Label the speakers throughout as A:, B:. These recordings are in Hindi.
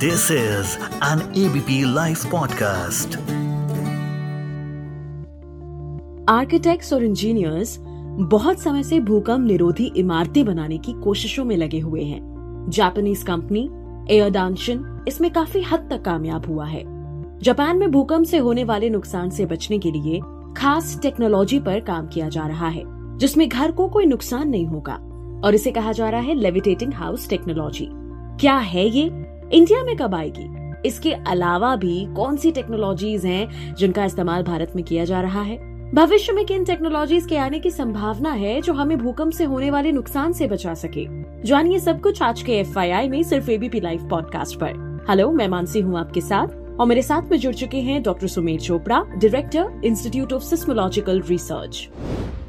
A: This is an ABP Life podcast.
B: Architects और इंजीनियर्स बहुत समय से भूकंप निरोधी इमारतें बनाने की कोशिशों में लगे हुए हैं। जापानीज कंपनी एयरडांशन इसमें काफ़ी हद तक कामयाब हुआ है। जापान में भूकंप से होने वाले नुकसान से बचने के लिए खास टेक्नोलॉजी पर काम किया जा रहा है, जिसमें घर को कोई नुकसान नहीं होगा। और इसे कहा जा रहा है लेविटेटिंग हाउस टेक्नोलॉजी क्या है ये? इंडिया में कब आएगी? इसके अलावा भी कौन सी टेक्नोलॉजीज़ हैं जिनका इस्तेमाल भारत में किया जा रहा है? भविष्य में किन टेक्नोलॉजीज़ के आने की संभावना है जो हमें भूकंप से होने वाले नुकसान से बचा सके? जानिए सब कुछ आज के एफ़ में सिर्फ़ एबीपी लाइव पॉडकास्ट पर। हेलो मैं मानसी हूँ आपके साथ, और मेरे साथ में जुड़ चुके हैं doctor Sumer Chopra director institute of seismological research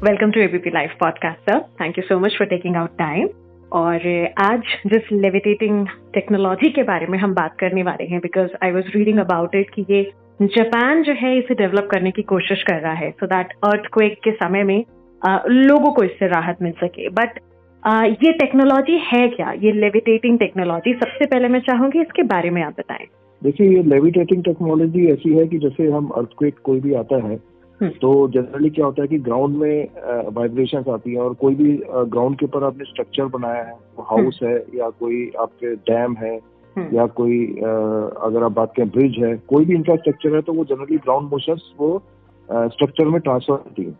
C: welcome to ABP live podcast sir thank you so much for taking out time और आज जिस लेविटेटिंग टेक्नोलॉजी के बारे में हम बात करने वाले हैं because I was reading about it कि ये जापान जो है इसे डेवलप करने की कोशिश कर रहा है सो दैट अर्थक्वेक के समय में आ, लोगों को इससे राहत मिल सके बट ये टेक्नोलॉजी है क्या ये लेविटेटिंग टेक्नोलॉजी सबसे पहले मैं चाहूँगी इसके बारे में आप बताएँ
D: देखिए ये लेविटेटिंग टेक्नोलॉजी ऐसी है कि जैसे हम अर्थक्वेक कोई भी आता है। तो जनरली क्या होता है कि ग्राउंड में वाइब्रेशन आती है और कोई भी ग्राउंड के ऊपर आपने स्ट्रक्चर बनाया है हाउस हम्म। है या कोई आपके डैम है हम्म। या कोई अगर आप बात करें ब्रिज है कोई भी इंफ्रास्ट्रक्चर है तो वो जनरली ग्राउंड मोशन वो स्ट्रक्चर में ट्रांसफ़र होती है।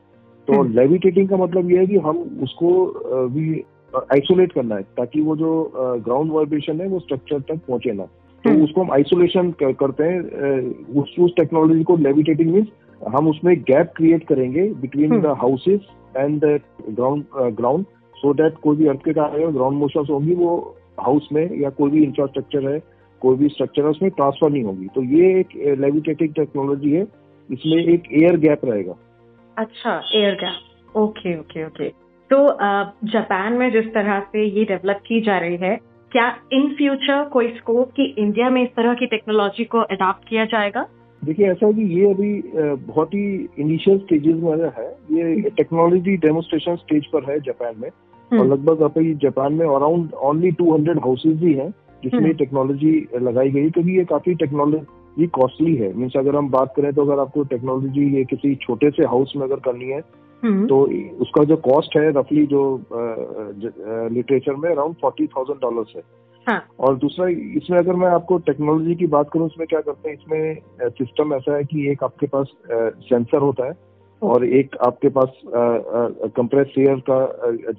D: तो लेविटेटिंग का मतलब ये है कि हम उसको भी आइसोलेट करना है ताकि वो जो ग्राउंड वाइब्रेशन है वो स्ट्रक्चर तक पहुँचे ना। तो उसको हम आइसोलेशन करते हैं उस उस टेक्नोलॉजी को लेविटेटिंग मीन्स हम उसमें गैप क्रिएट करेंगे between the houses and the ground ground so that कोई भी अर्थ के कारण ग्राउंड मोशन होंगी वो हाउस में या कोई भी इंफ्रास्ट्रक्चर है कोई भी स्ट्रक्चर है उसमें ट्रांसफ़र नहीं होगी। तो ये एक लेविटेटिंग टेक्नोलॉजी है इसमें एक एयर गैप रहेगा।
C: अच्छा air gap okay okay okay तो जापान में जिस तरह से ये डेवलप की जा रही है क्या इन फ्यूचर कोई स्कोप की इंडिया में इस तरह की टेक्नोलॉजी को अडॉप्ट किया जाएगा?
D: देखिए ऐसा है कि ये अभी बहुत ही इनिशियल स्टेजेस में है ये टेक्नोलॉजी डेमोस्ट्रेशन स्टेज पर है जापान में और हम्म। लगभग अभी जापान में अराउंड ओनली 200 हाउसेज ही हैं जिसमें टेक्नोलॉजी हम्म। लगाई गई क्योंकि ये काफ़ी टेक्नोलॉजी कॉस्टली है मीन्स अगर हम बात करें तो अगर आपको टेक्नोलॉजी ये किसी छोटे से हाउस में अगर करनी है हम्म। तो उसका जो कॉस्ट है रफली जो लिटरेचर में अराउंड फोर्टी थाउज़ेंड डॉलर है हाँ. और दूसरा इसमें अगर मैं आपको टेक्नोलॉजी की बात करूँ इसमें क्या करते हैं इसमें सिस्टम ऐसा है कि एक आपके पास सेंसर होता है और एक आपके पास कंप्रेस एयर का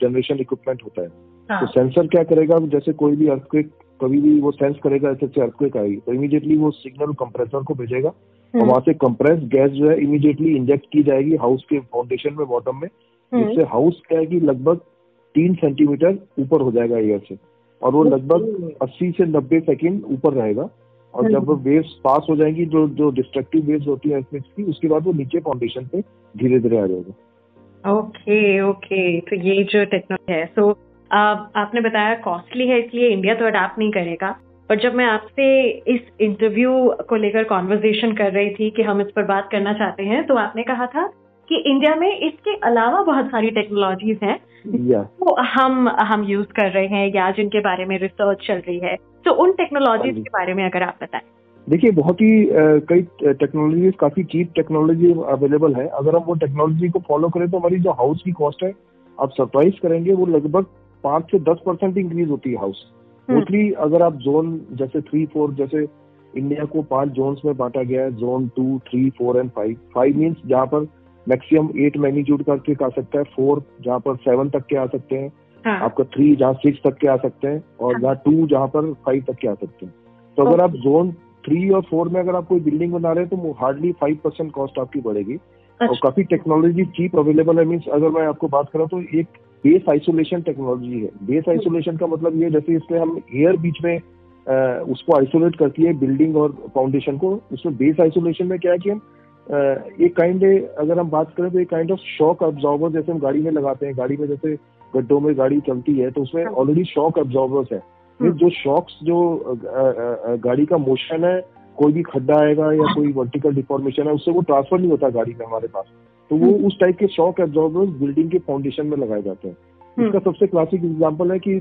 D: जनरेशन इक्विपमेंट होता है हाँ. तो सेंसर क्या करेगा जैसे कोई भी अर्थक्वेक कभी भी वो सेंस करेगा ऐसे अर्थक्वेक आएगी तो इमीडिएटली वो सिग्नल कंप्रेसर को भेजेगा और हम्म। वहाँ से कंप्रेस गैस जो है इमीडिएटली इंजेक्ट की जाएगी हाउस के फाउंडेशन में बॉटम में हम्म। जिससे हाउस क्या है कि लगभग तीन सेंटीमीटर ऊपर हो जाएगा एयर से और वो लगभग 80 से 90 सेकेंड ऊपर रहेगा। और जब वेव्स हम्म। पास हो जाएँगी जो जो डिस्ट्रक्टिव वेव्स होती है की उसके बाद वो नीचे फाउंडेशन पे धीरे धीरे आ जाएगा।
C: Okay okay. तो ये जो टेक्नोलॉजी है सो आपने बताया कॉस्टली है इसलिए इंडिया तो अडाप्ट नहीं करेगा। पर जब मैं आपसे इस इंटरव्यू को लेकर कॉन्वर्जेशन कर रही थी कि हम इस पर बात करना चाहते हैं तो आपने कहा था कि इंडिया में इसके अलावा बहुत सारी टेक्नोलॉजीज़ हैं। वो हम हम यूज़ कर रहे हैं या जिनके बारे में रिसर्च चल रही है। तो उन टेक्नोलॉजीज़ हाँ के बारे में अगर आप बताएँ।
D: देखिए बहुत ही कई टेक्नोलॉजी काफ़ी चीप टेक्नोलॉजी अवेलेबल है। अगर हम वो टेक्नोलॉजी को फॉलो करें तो हमारी जो हाउस की कॉस्ट है आप सरप्राइज़ करेंगे वो लगभग पाँच से दस परसेंट इंक्रीज होती है हाउस मोस्टली हम्म। अगर आप जोन जैसे थ्री फोर जैसे इंडिया को पाँच जोन्स में बांटा गया है zone two three four and five five means जहाँ पर मैक्सिमम एट मैग्नीट्यूड करके आ सकता है फोर जहाँ पर सेवन तक के आ सकते हैं हाँ. आपका थ्री जहाँ सिक्स तक के आ सकते हैं और हाँ. जहाँ टू जहाँ पर फाइव तक के आ सकते हैं तो अगर आप जोन थ्री और फोर में अगर आप कोई बिल्डिंग बना रहे हैं तो हार्डली फाइव परसेंट कॉस्ट आपकी बढ़ेगी अच्छा। और। काफ़ी टेक्नोलॉजी चीप अवेलेबल है मीन्स अगर मैं आपको बात करूँ तो एक बेस आइसोलेशन टेक्नोलॉजी है बेस आइसोलेशन का मतलब ये जैसे इसमें हम एयर बीच में आ, उसको आइसोलेट करती है बिल्डिंग और फाउंडेशन को उसमें बेस आइसोलेशन में क्या है कि हम एक काइंड अगर हम बात करें तो एक काइंड ऑफ़ शॉक अब्जॉर्बर जैसे हम गाड़ी में लगाते हैं गाड़ी में जैसे गड्ढों में गाड़ी चलती है तो उसमें ऑलरेडी शॉक अब्जॉर्बर्स है हाँ। जो शॉक्स जो गाड़ी का मोशन है कोई भी खड्डा आएगा या कोई वर्टिकल डिफॉर्मेशन है उससे वो ट्रांसफ़र नहीं होता गाड़ी में हमारे पास तो वो हाँ। उस टाइप के शॉक एब्जॉर्बर्स बिल्डिंग के फाउंडेशन में लगाए जाते हैं हाँ। इसका सबसे क्लासिक एग्ज़ाम्पल है कि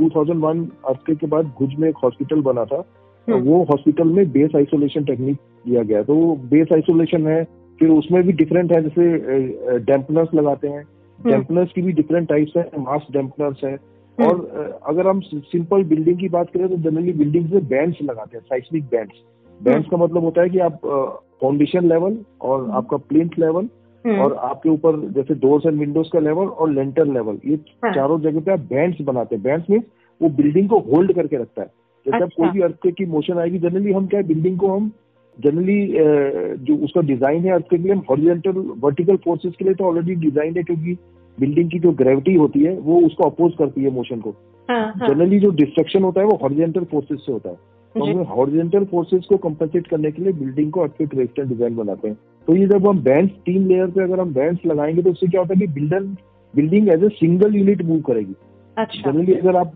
D: 2001 अर्थ के बाद भुज में एक हॉस्पिटल बना था तो वो हॉस्पिटल में बेस आइसोलेशन टेक्निक दिया गया तो बेस आइसोलेशन है फिर उसमें भी डिफरेंट है जैसे डैम्पनर्स लगाते हैं। डैम्पनर्स की भी डिफरेंट टाइप्स है मास डैम्पनर्स है। और अगर हम सिंपल बिल्डिंग की बात करें तो जनरली बिल्डिंग में बैंड्स लगाते हैं साइस्मिक बैंड्स बैंड्स का मतलब होता है कि आप फाउंडेशन लेवल और आपका प्लिंथ लेवल और आपके ऊपर जैसे डोर्स एंड विंडोज़ का लेवल और लेंटर लेवल ये
C: हाँ।
D: चारों जगह पे आप बैंड्स बनाते हैं। बैंड्स में वो बिल्डिंग को होल्ड करके रखता है। जैसे
C: अच्छा।
D: कोई भी अर्थक्वेक की मोशन आएगी जनरली हम क्या है बिल्डिंग को हम जनरली जो उसका डिज़ाइन है अर्थक्वेक के लिए हम हॉरिजेंटल वर्टिकल फोर्सेस के लिए तो ऑलरेडी डिज़ाइन है क्योंकि बिल्डिंग की जो ग्रेविटी होती है वो उसको अपोज करती है मोशन को।
C: हाँ, हाँ,
D: जनरली जो डिस्ट्रक्शन होता है वो हॉरिजेंटल फोर्सेस से होता है। तो। हमें हॉरिजेंटल फोर्सेस को कंपनसेट करने के लिए बिल्डिंग को अर्थक्वेक रेजिस्टेंट डिज़ाइन बनाते हैं। तो ये जब हम बैंड्स तीन लेयर पे अगर हम बैंड्स लगाएँगे तो उससे क्या होता है कि builder building as a single unit move करेगी।
C: अच्छा
D: जनरली अगर आप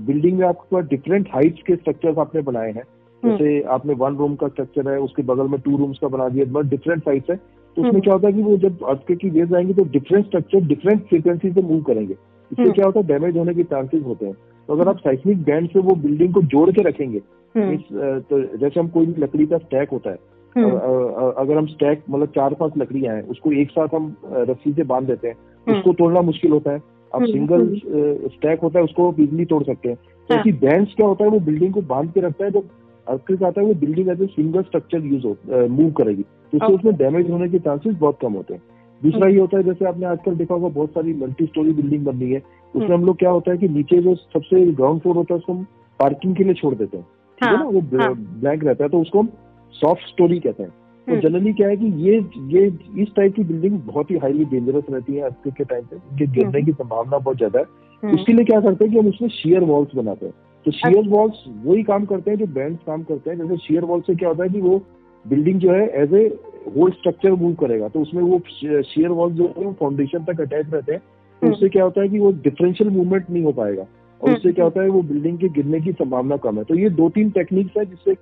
D: बिल्डिंग में आपके पास डिफरेंट हाइट्स के स्ट्रक्चर्स आपने बनाए हैं
C: हम्म।
D: जैसे आपने वन रूम का स्ट्रक्चर है उसके बगल में टू रूम्स का बना दिया डिफरेंट साइज़ है तो उसमें
C: हम्म।
D: क्या होता है कि वो जब अर्थक्वेक की वेव्स आएँगी तो डिफरेंट स्ट्रक्चर डिफरेंट फ्रीक्वेंसी से मूव करेंगे इससे
C: हम्म।
D: क्या होता है डैमेज होने के चांसेस होते हैं तो अगर आप साइस्मिक बैंड से वो बिल्डिंग को जोड़ के रखेंगे इस, तो जैसे हम कोई भी लकड़ी का स्टैक होता है अगर हम स्टैक मतलब चार पाँच लकड़ियाँ हैं उसको एक साथ हम रस्सी से बाँध देते हैं। उसको तोड़ना मुश्किल होता है अब
C: हम्म,
D: सिंगल स्टैक होता है उसको आप इजिली तोड़ सकते हैं। क्योंकि
C: हाँ।
D: ऐसी बैंड्स क्या होता है वो बिल्डिंग को बाँध के रखता है जब अर्थक्वेक आता है वो building as a single structure use हो मूव करेगी। तो इससे उसमें डैमेज होने के चांसेस बहुत कम होते हैं। दूसरा ये होता है जैसे आपने आजकल देखा होगा बहुत सारी मल्टी स्टोरी बिल्डिंग बन रही है। उसमें
C: हम्म।
D: हम लोग क्या होता है कि नीचे जो सबसे ग्राउंड फ्लोर होता है उसको हम पार्किंग के लिए छोड़ देते हैं। ठीक है
C: हाँ,
D: ना? वो
C: हाँ।
D: ब्लैंक रहता है तो उसको हम सॉफ्ट स्टोरी कहते हैं। तो
C: हम्म।
D: जनरली क्या है कि ये ये इस टाइप की बिल्डिंग बहुत ही हाईली डेंजरस रहती है अर्थक्वेक के टाइम पे इनके गिरने
C: हम्म।
D: की संभावना बहुत ज़्यादा है
C: हम्म,
D: उसके लिए क्या करते हैं कि हम उसमें शेयर वॉल्स बनाते हैं तो शेयर
C: अच्छा।
D: वॉल्स वही काम करते हैं जो बैंड्स काम करते हैं जैसे शेयर वॉल से क्या होता है कि वो बिल्डिंग जो है as a whole structure move करेगा तो उसमें वो शेयर वॉल जो है वो फाउंडेशन तक अटैच रहते हैं तो
C: हम्म।
D: उससे क्या होता है कि वो डिफरेंशियल मूवमेंट नहीं हो पाएगा और
C: हम्म।
D: उससे क्या होता है वो बिल्डिंग के गिरने की संभावना कम है तो ये दो तीन टेक्निक्स है जिससे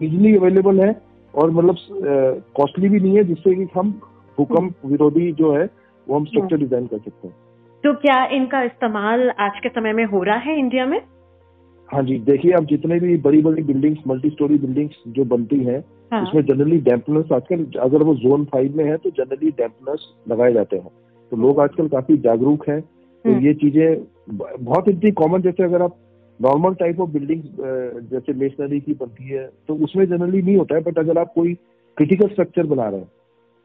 D: इजिली अवेलेबल है और मतलब कॉस्टली भी नहीं है जिससे कि हम भूकंप विरोधी जो है वो हम स्ट्रक्चर डिज़ाइन कर सकते हैं।
C: तो क्या इनका इस्तेमाल आज के समय में हो रहा है इंडिया में?
D: हाँ जी देखिए आप जितने भी बड़ी बड़ी बिल्डिंग्स मल्टी स्टोरी बिल्डिंग्स जो बनती हैं
C: हाँ,
D: उसमें जनरली डैम्पनर्स आजकल अगर वो जोन फाइव में है तो जनरली डैम्पनर्स लगाए जाते हैं। तो लोग आजकल काफ़ी जागरूक हैं। तो
C: हम्म।
D: ये चीज़ें बहुत इतनी कॉमन जैसे अगर आप नॉर्मल टाइप ऑफ़ बिल्डिंग जैसे मेशनरी की बनती है तो उसमें जनरली नहीं होता है बट अगर आप कोई क्रिटिकल स्ट्रक्चर बना रहे हैं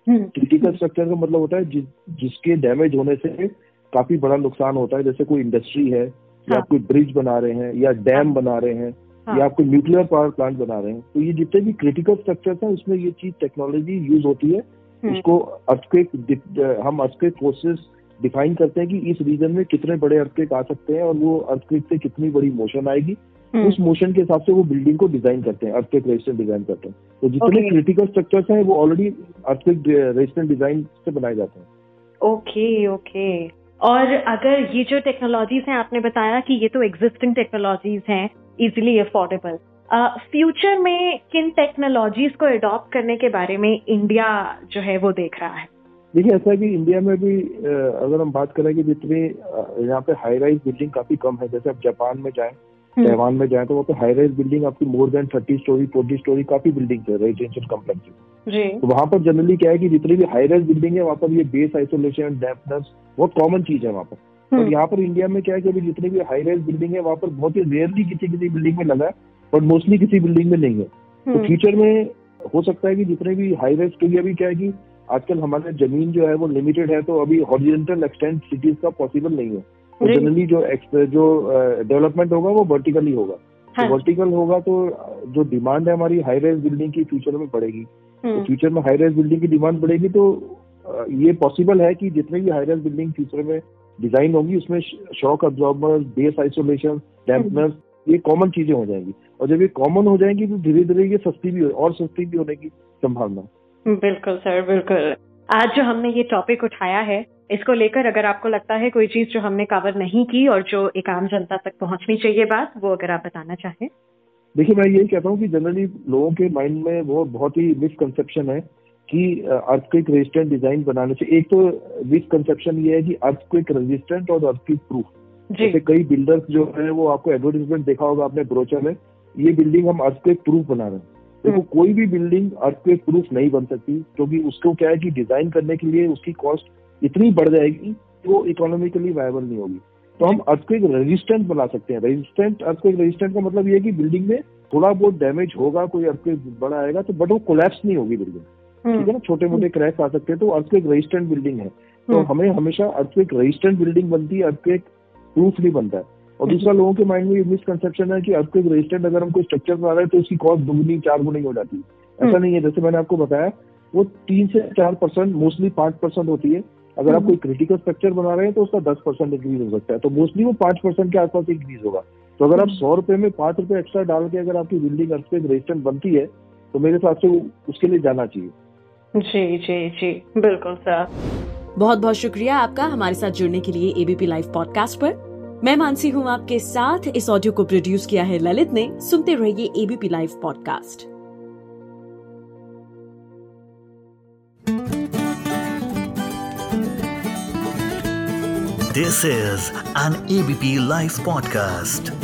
C: हम्म,
D: क्रिटिकल स्ट्रक्चर का मतलब होता है जिस, जिसके डैमेज होने से काफ़ी बड़ा नुकसान होता है जैसे कोई इंडस्ट्री है या
C: हाँ।
D: आप कोई ब्रिज बना रहे हैं या डैम बना रहे हैं
C: हाँ।
D: या आप कोई न्यूक्लियर पावर प्लांट बना रहे हैं तो ये जितने भी क्रिटिकल स्ट्रक्चर हैं उसमें ये चीज़ टेक्नोलॉजी यूज़ होती है
C: हम्म,
D: उसको अर्थक्वेक हम अर्थक्वेक फोर्सेस डिफाइन करते हैं कि इस रीजन में कितने बड़े अर्थक्वेक आ सकते हैं और वो अर्थक्वेक से कितनी बड़ी मोशन आएगी।
C: हम्म,
D: उस मोशन के हिसाब से वो बिल्डिंग को डिज़ाइन करते हैं अर्थक्वेक रेजिस्टेंट डिज़ाइन करते हैं। तो जितने. क्रिटिकल स्ट्रक्चर्स हैं वो ऑलरेडी अर्थक्वेक रेजिस्टेंट डिज़ाइन से बनाए जाते हैं।
C: ओके ओके और अगर ये जो टेक्नोलॉजीज़ हैं आपने बताया कि ये तो एग्जिस्टिंग टेक्नोलॉजीज़ हैं इजीली अफोर्डेबल फ्यूचर में किन टेक्नोलॉजीज़ को अडॉप्ट करने के बारे में इंडिया जो है वो देख रहा है?
D: देखिए ऐसा है कि इंडिया में भी अगर हम बात करें कि जितनी यहाँ पे हाई राइज बिल्डिंग काफ़ी कम है। जैसे आप जापान में जाएँ
C: हम्म,
D: ताइवान में जाए तो वहाँ पे हाई राइज बिल्डिंग आपकी more than thirty storey forty storey काफ़ी बिल्डिंग है रेजिडेंशियल कॉम्प्लेक्सेस
C: जी।
D: तो वहाँ पर जनरली क्या है कि जितनी भी हाई राइज बिल्डिंग है वहाँ पर ये बेस आइसोलेशन डैम्पनेस बहुत कॉमन चीज़ है वहाँ पर। और
C: हम्म,
D: यहाँ पर इंडिया में क्या है कि अभी जितनी भी हाई राइज बिल्डिंग है वहाँ पर बहुत ही रेयरली किसी किसी बिल्डिंग में लगा है बट मोस्टली किसी बिल्डिंग में नहीं है। तो
C: हम्म,
D: फ्यूचर में हो सकता है कि जितने भी हाई राइज क्योंकि अभी क्या है कि आजकल हमारे ज़मीन जो है वो लिमिटेड है तो अभी हॉरिजेंटल एक्सटेंड सिटीज़ का पॉसिबल नहीं है। तो जनरली जो जो डेवलपमेंट होगा वो वर्टिकली होगा।
C: हाँ,
D: तो वर्टिकल होगा तो जो डिमांड है हमारी हाई राइज बिल्डिंग की फ्यूचर में बढ़ेगी। तो
C: हम्म,
D: फ्यूचर में हाई राइज बिल्डिंग की डिमांड बढ़ेगी तो ये पॉसिबल है कि जितने भी हाई राइज बिल्डिंग फ्यूचर में डिज़ाइन होगी उसमें shock absorber base isolation dampener ये कॉमन चीज़ें हो जाएँगी। और जब ये कॉमन हो जाएँगी तो धीरे धीरे ये सस्ती भी और सस्ती भी होने की संभावना है।
C: बिल्कुल सर बिल्कुल। आज जो हमने ये टॉपिक उठाया है इसको लेकर अगर आपको लगता है कोई चीज़ जो हमने कवर नहीं की और जो एक आम जनता तक पहुंचनी चाहिए बात वो अगर आप बताना चाहें।
D: देखिए मैं यही कहता हूँ कि जनरली लोगों के माइंड में वो बहुत ही मिसकंसेप्शन है कि अर्थक्वेक रेजिस्टेंट डिज़ाइन बनाने से एक तो मिसकंसेप्शन ये है कि अर्थक्वेक रेजिस्टेंट और अर्थक्वेक प्रूफ
C: जी।
D: जैसे कई बिल्डर्स जो है वो आपको एडवर्टीजमेंट देखा होगा आपने ब्रोचर में ये बिल्डिंग हम अर्थक्वेक प्रूफ बना रहे हैं। देखो
C: हम्म।
D: कोई भी बिल्डिंग अर्थक्वेक प्रूफ नहीं बन सकती क्योंकि उसको क्या है कि डिज़ाइन करने के लिए उसकी कॉस्ट इतनी बढ़ जाएगी कि वो इकोनॉमिकली वायबल नहीं होगी। तो हम अर्थक्वेक रेजिस्टेंट बना सकते हैं। रेजिस्टेंट अर्थक्वेक रेजिस्टेंट का मतलब ये है कि बिल्डिंग में थोड़ा बहुत डैमेज होगा कोई अर्थक्वेक बड़ा आएगा तो बट वो कोलैप्स नहीं होगी बिल्डिंग ठीक है
C: हम्म,
D: ना? छोटे मोटे क्रैक आ सकते हैं तो अर्थक्वेक रेजिस्टेंट बिल्डिंग है। तो
C: हम्म,
D: हमें हमेशा अर्थक्वेक रेजिस्टेंट बिल्डिंग बनती है अर्थक्वेक प्रूफ नहीं बनता है। और। दूसरा लोगों के माइंड में ये मिसकंसेप्शन है कि अर्थक्वेक रेजिस्टेंट अगर हम कोई स्ट्रक्चर बना रहे हैं तो उसकी कॉस्ट दुगनी चार गुनी हो जाती है ऐसा
C: हम्म।
D: नहीं है जैसे मैंने आपको बताया वो तीन से चार परसेंट मोस्टली पाँच परसेंट होती है अगर आप
C: हम्म।
D: कोई क्रिटिकल स्ट्रक्चर बना रहे हैं तो उसका दस परसेंट इंक्रीज हो सकता है तो मोस्टली वो पाँच परसेंट के आसपास इंक्रीज होगा तो अगर आप
C: हम्म।
D: सौ रुपए में पाँच रुपए एक्स्ट्रा डाल के अगर आपकी बिल्डिंग अर्थक्वेक रेजिस्टेंट बनती है तो मेरे हिसाब से उसके लिए जाना चाहिए
C: जी जी जी बिल्कुल सर
B: बहुत बहुत शुक्रिया आपका हमारे साथ जुड़ने के लिए एबीपी लाइव पॉडकास्ट पर मैं मानसी हूँ आपके साथ। इस ऑडियो को प्रोड्यूस किया है ललित ने। सुनते रहिए ABP live podcast
A: this is an ABP live podcast.